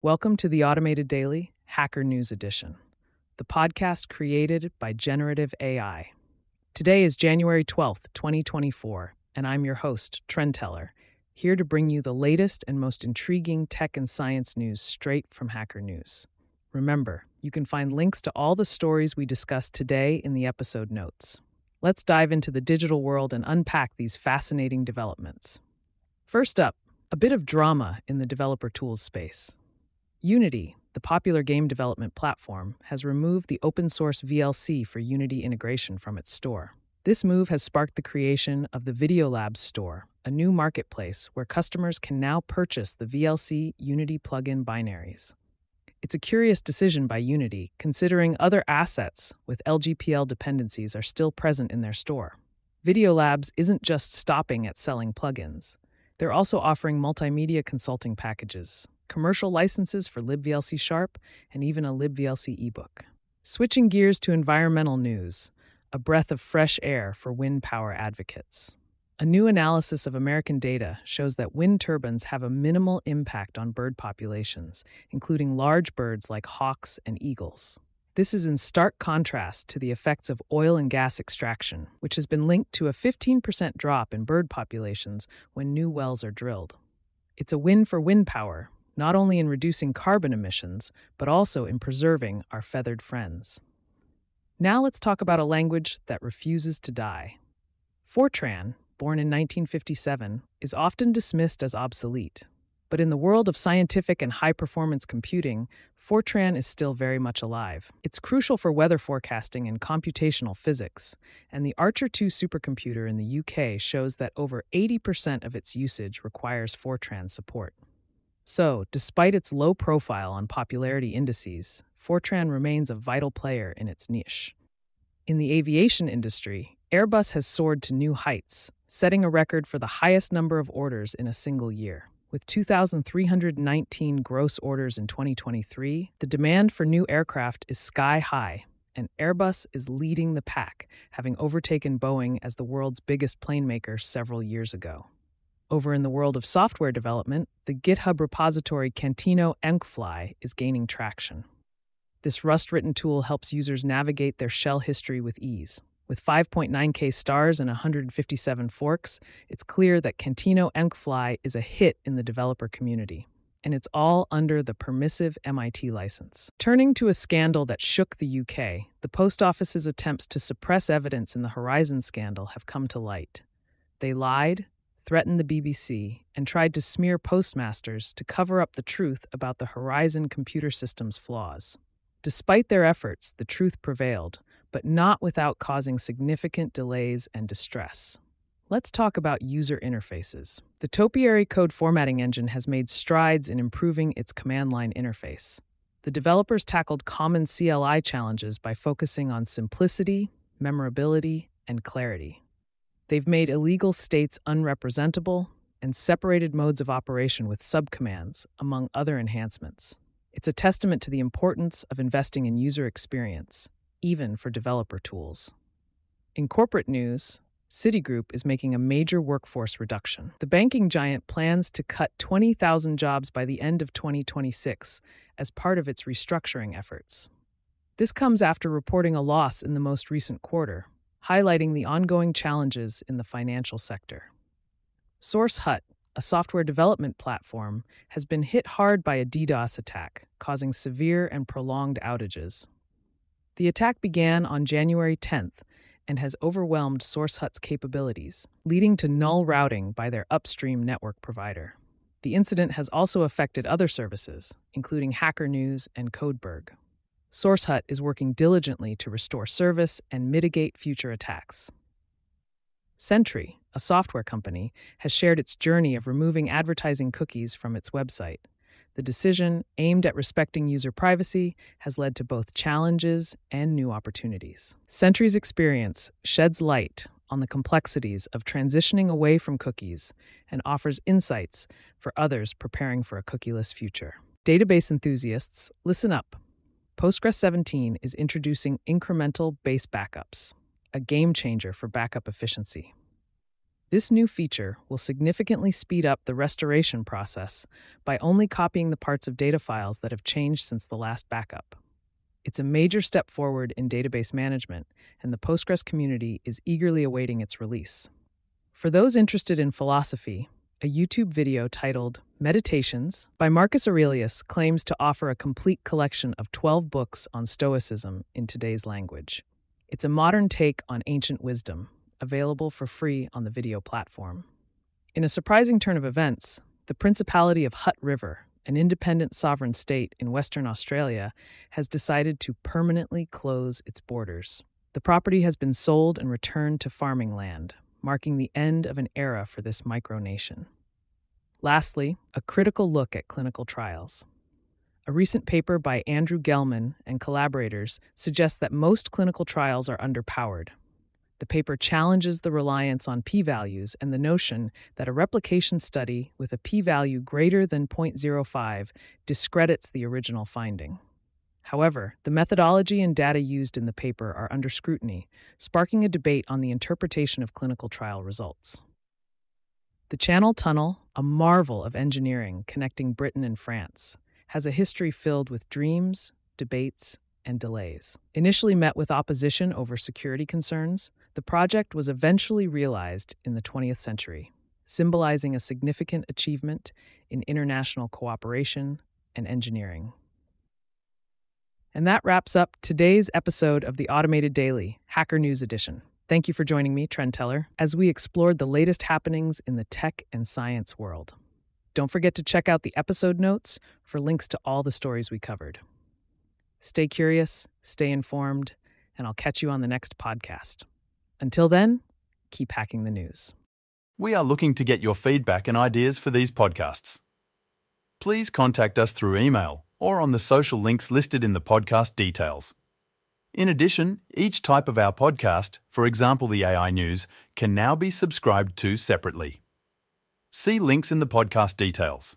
Welcome to the Automated Daily Hacker News Edition, the podcast created by Generative AI. Today is January 12th, 2024, and I'm your host, Trendteller, here to bring you the latest and most intriguing tech and science news straight from Hacker News. Remember, you can find links to all the stories we discussed today in the episode notes. Let's dive into the digital world and unpack these fascinating developments. First up, a bit of drama in the developer tools space. Unity, the popular game development platform, has removed the open source VLC for Unity integration from its store. This move has sparked the creation of the Video Labs store, a new marketplace where customers can now purchase the VLC Unity plugin binaries. It's a curious decision by Unity, considering other assets with LGPL dependencies are still present in their store. Video Labs isn't just stopping at selling plugins. They're also offering multimedia consulting packages, commercial licenses for libVLC Sharp, and even a libVLC ebook. Switching gears to environmental news, a breath of fresh air for wind power advocates. A new analysis of American data shows that wind turbines have a minimal impact on bird populations, including large birds like hawks and eagles. This is in stark contrast to the effects of oil and gas extraction, which has been linked to a 15% drop in bird populations when new wells are drilled. It's a win for wind power, not only in reducing carbon emissions, but also in preserving our feathered friends. Now let's talk about a language that refuses to die. Fortran, born in 1957, is often dismissed as obsolete. But in the world of scientific and high performance computing, Fortran is still very much alive. It's crucial for weather forecasting and computational physics, and the Archer 2 supercomputer in the UK shows that over 80% of its usage requires Fortran support. So, despite its low profile on popularity indices, Fortran remains a vital player in its niche. In the aviation industry, Airbus has soared to new heights, setting a record for the highest number of orders in a single year. With 2,319 gross orders in 2023, the demand for new aircraft is sky high, and Airbus is leading the pack, having overtaken Boeing as the world's biggest plane maker several years ago. Over in the world of software development, the GitHub repository Cantino McFly is gaining traction. This Rust written tool helps users navigate their shell history with ease. With 5.9k stars and 157 forks, it's clear that Cantino McFly is a hit in the developer community. And it's all under the permissive MIT license. Turning to a scandal that shook the UK, the Post Office's attempts to suppress evidence in the Horizon scandal have come to light. They lied, threatened the BBC, and tried to smear postmasters to cover up the truth about the Horizon computer system's flaws. Despite their efforts, the truth prevailed, but not without causing significant delays and distress. Let's talk about user interfaces. The Topiary code formatting engine has made strides in improving its command line interface. The developers tackled common CLI challenges by focusing on simplicity, memorability, and clarity. They've made illegal states unrepresentable and separated modes of operation with subcommands, among other enhancements. It's a testament to the importance of investing in user experience, even for developer tools. In corporate news, Citigroup is making a major workforce reduction. The banking giant plans to cut 20,000 jobs by the end of 2026 as part of its restructuring efforts. This comes after reporting a loss in the most recent quarter, highlighting the ongoing challenges in the financial sector. SourceHut, a software development platform, has been hit hard by a DDoS attack, causing severe and prolonged outages. The attack began on January 10th and has overwhelmed SourceHut's capabilities, leading to null routing by their upstream network provider. The incident has also affected other services, including Hacker News and Codeberg. SourceHut is working diligently to restore service and mitigate future attacks. Sentry, a software company, has shared its journey of removing advertising cookies from its website. The decision, aimed at respecting user privacy, has led to both challenges and new opportunities. Sentry's experience sheds light on the complexities of transitioning away from cookies and offers insights for others preparing for a cookieless future. Database enthusiasts, listen up. Postgres 17 is introducing incremental base backups, a game changer for backup efficiency. This new feature will significantly speed up the restoration process by only copying the parts of data files that have changed since the last backup. It's a major step forward in database management, and the Postgres community is eagerly awaiting its release. For those interested in philosophy, a YouTube video titled Meditations by Marcus Aurelius claims to offer a complete collection of 12 books on Stoicism in today's language. It's a modern take on ancient wisdom, available for free on the video platform. In a surprising turn of events, the Principality of Hutt River, an independent sovereign state in Western Australia, has decided to permanently close its borders. The property has been sold and returned to farming land, marking the end of an era for this micronation. Lastly, a critical look at clinical trials. A recent paper by Andrew Gelman and collaborators suggests that most clinical trials are underpowered, the paper challenges the reliance on p values and the notion that a replication study with a p value greater than 0.05 discredits the original finding. However, the methodology and data used in the paper are under scrutiny, sparking a debate on the interpretation of clinical trial results. The Channel Tunnel, a marvel of engineering connecting Britain and France, has a history filled with dreams, debates, and delays. Initially met with opposition over security concerns, the project was eventually realized in the 20th century, symbolizing a significant achievement in international cooperation and engineering. And that wraps up today's episode of the Automated Daily, Hacker News Edition. Thank you for joining me, Trend Teller, as we explored the latest happenings in the tech and science world. Don't forget to check out the episode notes for links to all the stories we covered. Stay curious, stay informed, and I'll catch you on the next podcast. Until then, keep hacking the news. We are looking to get your feedback and ideas for these podcasts. Please contact us through email or on the social links listed in the podcast details. In addition, each type of our podcast, for example the AI News, can now be subscribed to separately. See links in the podcast details.